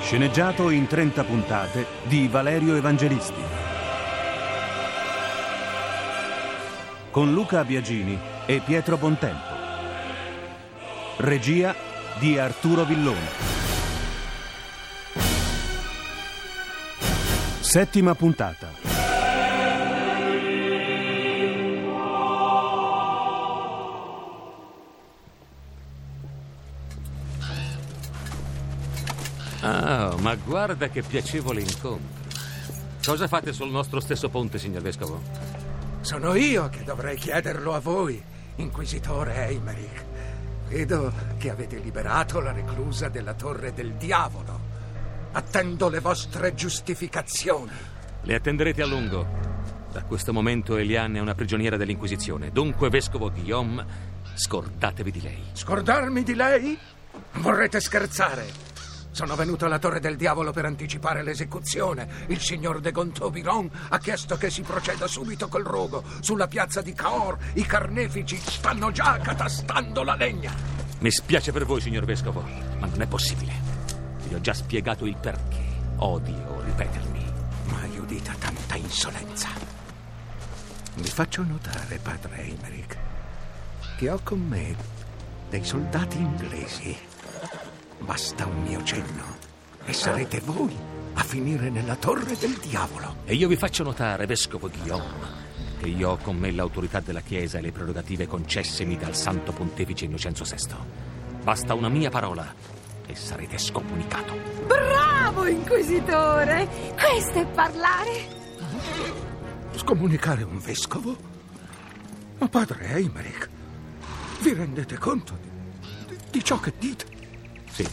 Sceneggiato in 30 puntate di Valerio Evangelisti. Con Luca Biagini e Pietro Bontempo. Regia di Arturo Villone. Settima puntata. Ah, ma guarda che piacevole incontro. Cosa fate sul nostro stesso ponte, signor Vescovo? Sono io che dovrei chiederlo a voi, Inquisitore Eimerick. Vedo che avete liberato la reclusa della Torre del Diavolo. Attendo le vostre giustificazioni. Le attenderete a lungo. Da questo momento Eliane è una prigioniera dell'Inquisizione. Dunque, Vescovo Guillaume, scordatevi di lei. Scordarmi di lei? Vorrete scherzare? Sono venuto alla Torre del Diavolo per anticipare l'esecuzione. Il signor de Gontaubillon ha chiesto che si proceda subito col rogo. Sulla piazza di Cahors i carnefici stanno già catastando la legna. Mi spiace per voi, signor Vescovo, ma non è possibile. Vi ho già spiegato il perché. Odio ripetermi. Mai udita tanta insolenza. Vi faccio notare, padre Eimerick, che ho con me dei soldati inglesi. Basta un mio cenno e sarete voi a finire nella torre del diavolo. E io vi faccio notare, Vescovo Guillaume, che io ho con me l'autorità della Chiesa e le prerogative concessemi dal Santo Pontefice Innocenzo VI. Basta una mia parola e sarete scomunicato. Bravo, Inquisitore! Questo è parlare. Scomunicare un vescovo? Ma padre Eimerick, vi rendete conto di, di- di ciò che dite? Sì.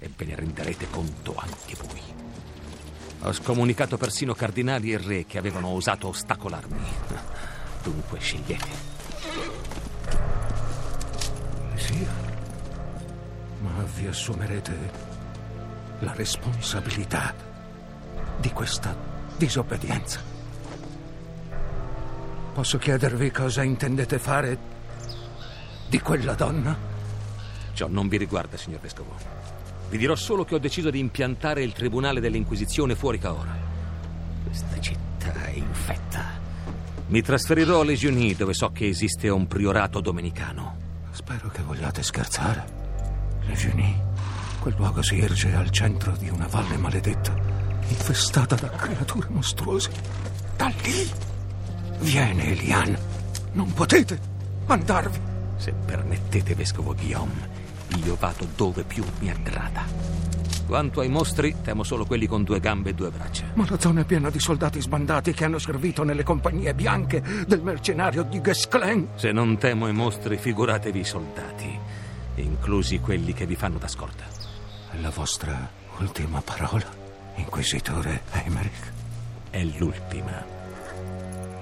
E ve ne renderete conto anche voi. Ho scomunicato persino cardinali e re che avevano osato ostacolarmi. Dunque scegliete. Sì, ma vi assumerete la responsabilità di questa disobbedienza. Posso chiedervi cosa intendete fare di quella donna? Ciò non vi riguarda, signor Vescovo. Vi dirò solo che ho deciso di impiantare il Tribunale dell'Inquisizione fuori Caora. Questa città è infetta. Mi trasferirò a Legionie, dove so che esiste un priorato domenicano. Spero che vogliate scherzare. Legenie, quel luogo si erge al centro di una valle maledetta, infestata da creature mostruose. Da lì viene Elian. Non potete andarvi. Se permettete, Vescovo Guillaume, io vado dove più mi aggrada. Quanto ai mostri, temo solo quelli con due gambe e due braccia. Ma la zona è piena di soldati sbandati che hanno servito nelle compagnie bianche del mercenario di Guesclin. Se non temo i mostri, figuratevi i soldati, inclusi quelli che vi fanno da scorta. La vostra ultima parola, Inquisitore Eimerick. È l'ultima.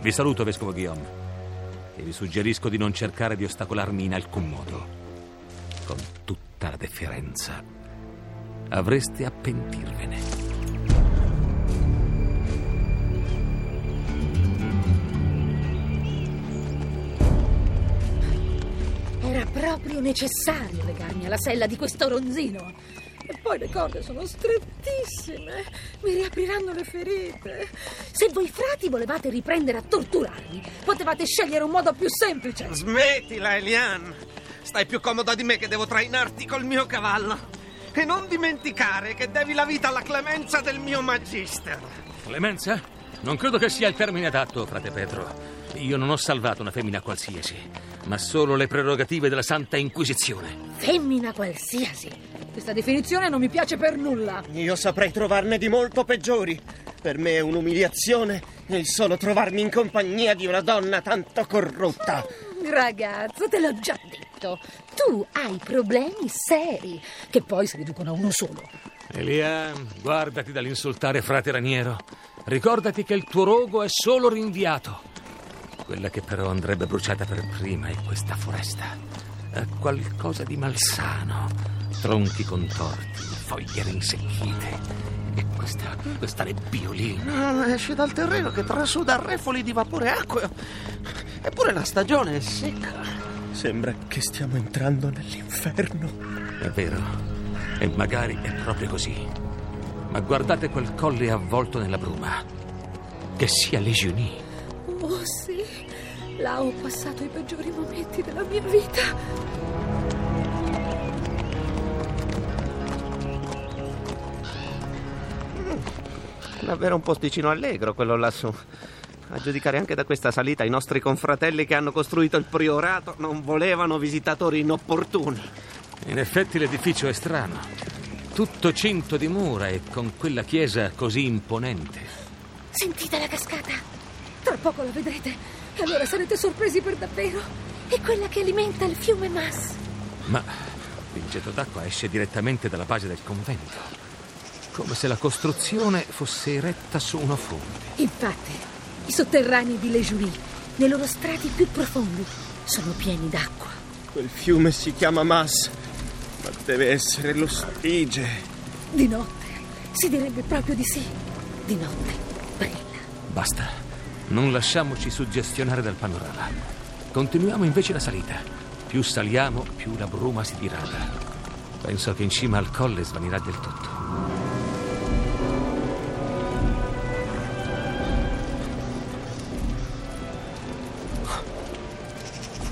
Vi saluto, Vescovo Guillaume, e vi suggerisco di non cercare di ostacolarmi in alcun modo. Con tutta la deferenza, avreste a pentirvene. Era proprio necessario legarmi alla sella di questo ronzino. E poi le corde sono strettissime. Mi riapriranno le ferite. Se voi frati volevate riprendere a torturarmi, potevate scegliere un modo più semplice. Smettila, Elian. Stai più comoda di me che devo trainarti col mio cavallo. E non dimenticare che devi la vita alla clemenza del mio magister. Clemenza? Non credo che sia il termine adatto, frate Petro. Io non ho salvato una femmina qualsiasi, ma solo le prerogative della Santa Inquisizione. Femmina qualsiasi. Questa definizione non mi piace per nulla. Io saprei trovarne di molto peggiori. Per me è un'umiliazione il solo trovarmi in compagnia di una donna tanto corrotta. Ragazzo, te l'ho già detto. Tu hai problemi seri, che poi si riducono a uno solo. Elia, guardati dall'insultare frate Raniero. Ricordati che il tuo rogo è solo rinviato. Quella che però andrebbe bruciata per prima è questa foresta. È qualcosa di malsano. Tronchi contorti, foglie rinsecchite. E questa, questa nebbiolina. Ah, esce dal terreno che trasuda refoli di vapore acqueo. Eppure la stagione è secca. Sembra che stiamo entrando nell'inferno. È vero. E magari è proprio così. Ma guardate quel colle avvolto nella bruma. Che sia Legionie. Oh sì, là ho passato i peggiori momenti della mia vita. Davvero un posticino allegro quello lassù. A giudicare anche da questa salita, i nostri confratelli che hanno costruito il priorato non volevano visitatori inopportuni. In effetti l'edificio è strano. Tutto cinto di mura e con quella chiesa così imponente. Sentite la cascata. Tra poco la vedrete. E allora sarete sorpresi per davvero. È quella che alimenta il fiume Mas. Ma il getto d'acqua esce direttamente dalla base del convento. Come se la costruzione fosse eretta su una fonte. Infatti, i sotterranei di Le Julie, nei loro strati più profondi, sono pieni d'acqua. Quel fiume si chiama Mas, ma deve essere lo Stige. Di notte, si direbbe proprio di sì. Di notte brilla. Basta. Non lasciamoci suggestionare dal panorama. Continuiamo invece la salita. Più saliamo, più la bruma si dirada. Penso che in cima al colle svanirà del tutto.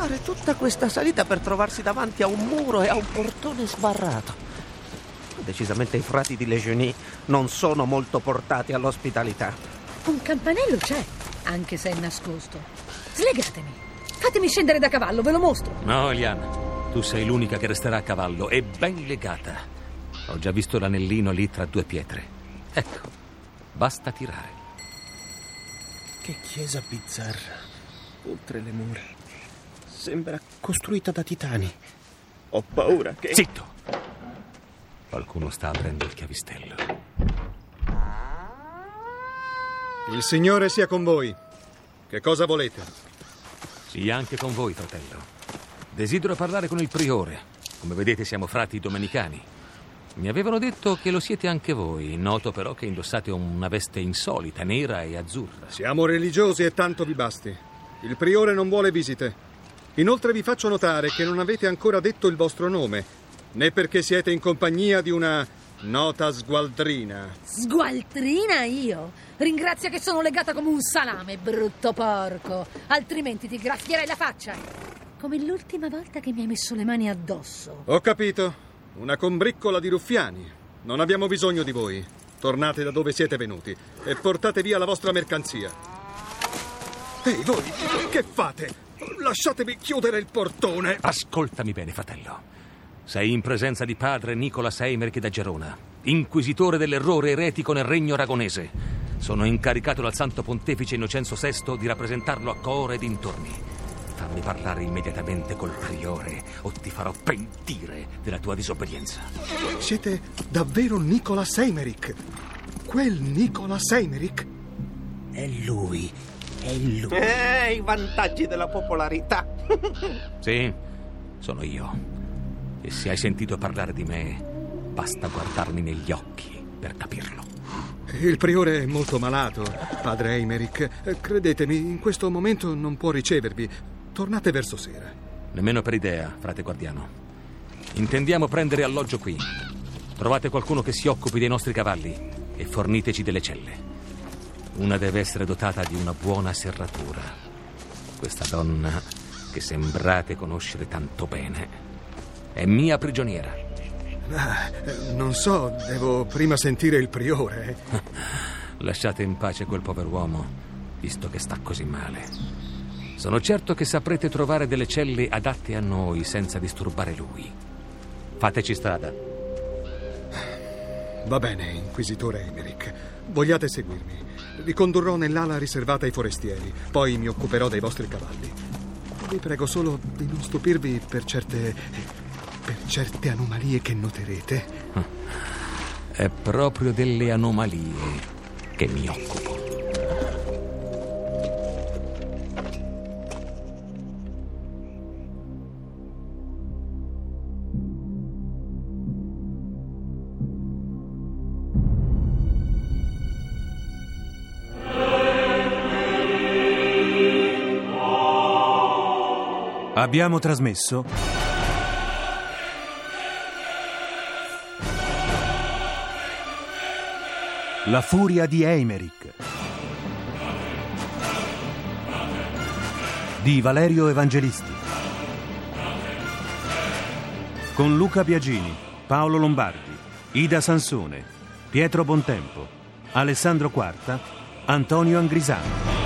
Fare tutta questa salita per trovarsi davanti a un muro e a un portone sbarrato. Decisamente i frati di Legionie non sono molto portati all'ospitalità. Un campanello c'è, anche se è nascosto. Slegatemi. Fatemi scendere da cavallo, ve lo mostro. No, Eliana, tu sei l'unica che resterà a cavallo e ben legata. Ho già visto l'anellino lì tra due pietre. Ecco, basta tirare. Che chiesa bizzarra, oltre le mura. Sembra costruita da titani. Ho paura che... Zitto! Qualcuno sta aprendo il chiavistello. Il Signore sia con voi. Che cosa volete? Sia anche con voi, fratello. Desidero parlare con il priore. Come vedete siamo frati domenicani. Mi avevano detto che lo siete anche voi. Noto però che indossate una veste insolita, nera e azzurra. Siamo religiosi e tanto vi basti. Il priore non vuole visite. Inoltre vi faccio notare che non avete ancora detto il vostro nome, né perché siete in compagnia di una nota sgualdrina. Sgualtrina io? Ringrazia che sono legata come un salame, brutto porco. Altrimenti ti graffierei la faccia. Come l'ultima volta che mi hai messo le mani addosso. Ho capito. Una combriccola di ruffiani. Non abbiamo bisogno di voi. Tornate da dove siete venuti e portate via la vostra mercanzia. Ehi, voi, che fate? Lasciatemi chiudere il portone. Ascoltami bene, fratello. Sei in presenza di padre Nicola Seimerich da Gerona, inquisitore dell'errore eretico nel regno aragonese. Sono incaricato dal Santo Pontefice Innocenzo VI di rappresentarlo a Core e dintorni. Fammi parlare immediatamente col priore o ti farò pentire della tua disobbedienza. Siete davvero Nicola Seimerich? Quel Nicola Seimerich? È lui, è lui. Eh, i vantaggi della popolarità. Sì, sono io. E se hai sentito parlare di me, basta guardarmi negli occhi per capirlo. Il priore è molto malato, padre Eimerick. Credetemi, in questo momento non può ricevervi. Tornate verso sera. Nemmeno per idea, frate guardiano. Intendiamo prendere alloggio qui. Trovate qualcuno che si occupi dei nostri cavalli e forniteci delle celle. Una deve essere dotata di una buona serratura. Questa donna, che sembrate conoscere tanto bene, è mia prigioniera. Ah, non so, devo prima sentire il priore. Lasciate in pace quel pover'uomo, visto che sta così male. Sono certo che saprete trovare delle celle adatte a noi senza disturbare lui. Fateci strada. Va bene, inquisitore Emerick. Vogliate seguirmi. Vi condurrò nell'ala riservata ai forestieri, poi mi occuperò dei vostri cavalli. Vi prego solo di non stupirvi per certe. per certe anomalie che noterete. È proprio delle anomalie che mi occupo. Abbiamo trasmesso La furia di Eimerick di Valerio Evangelisti con Luca Biagini, Paolo Lombardi, Ida Sansone, Pietro Bontempo, Alessandro Quarta, Antonio Angrisano.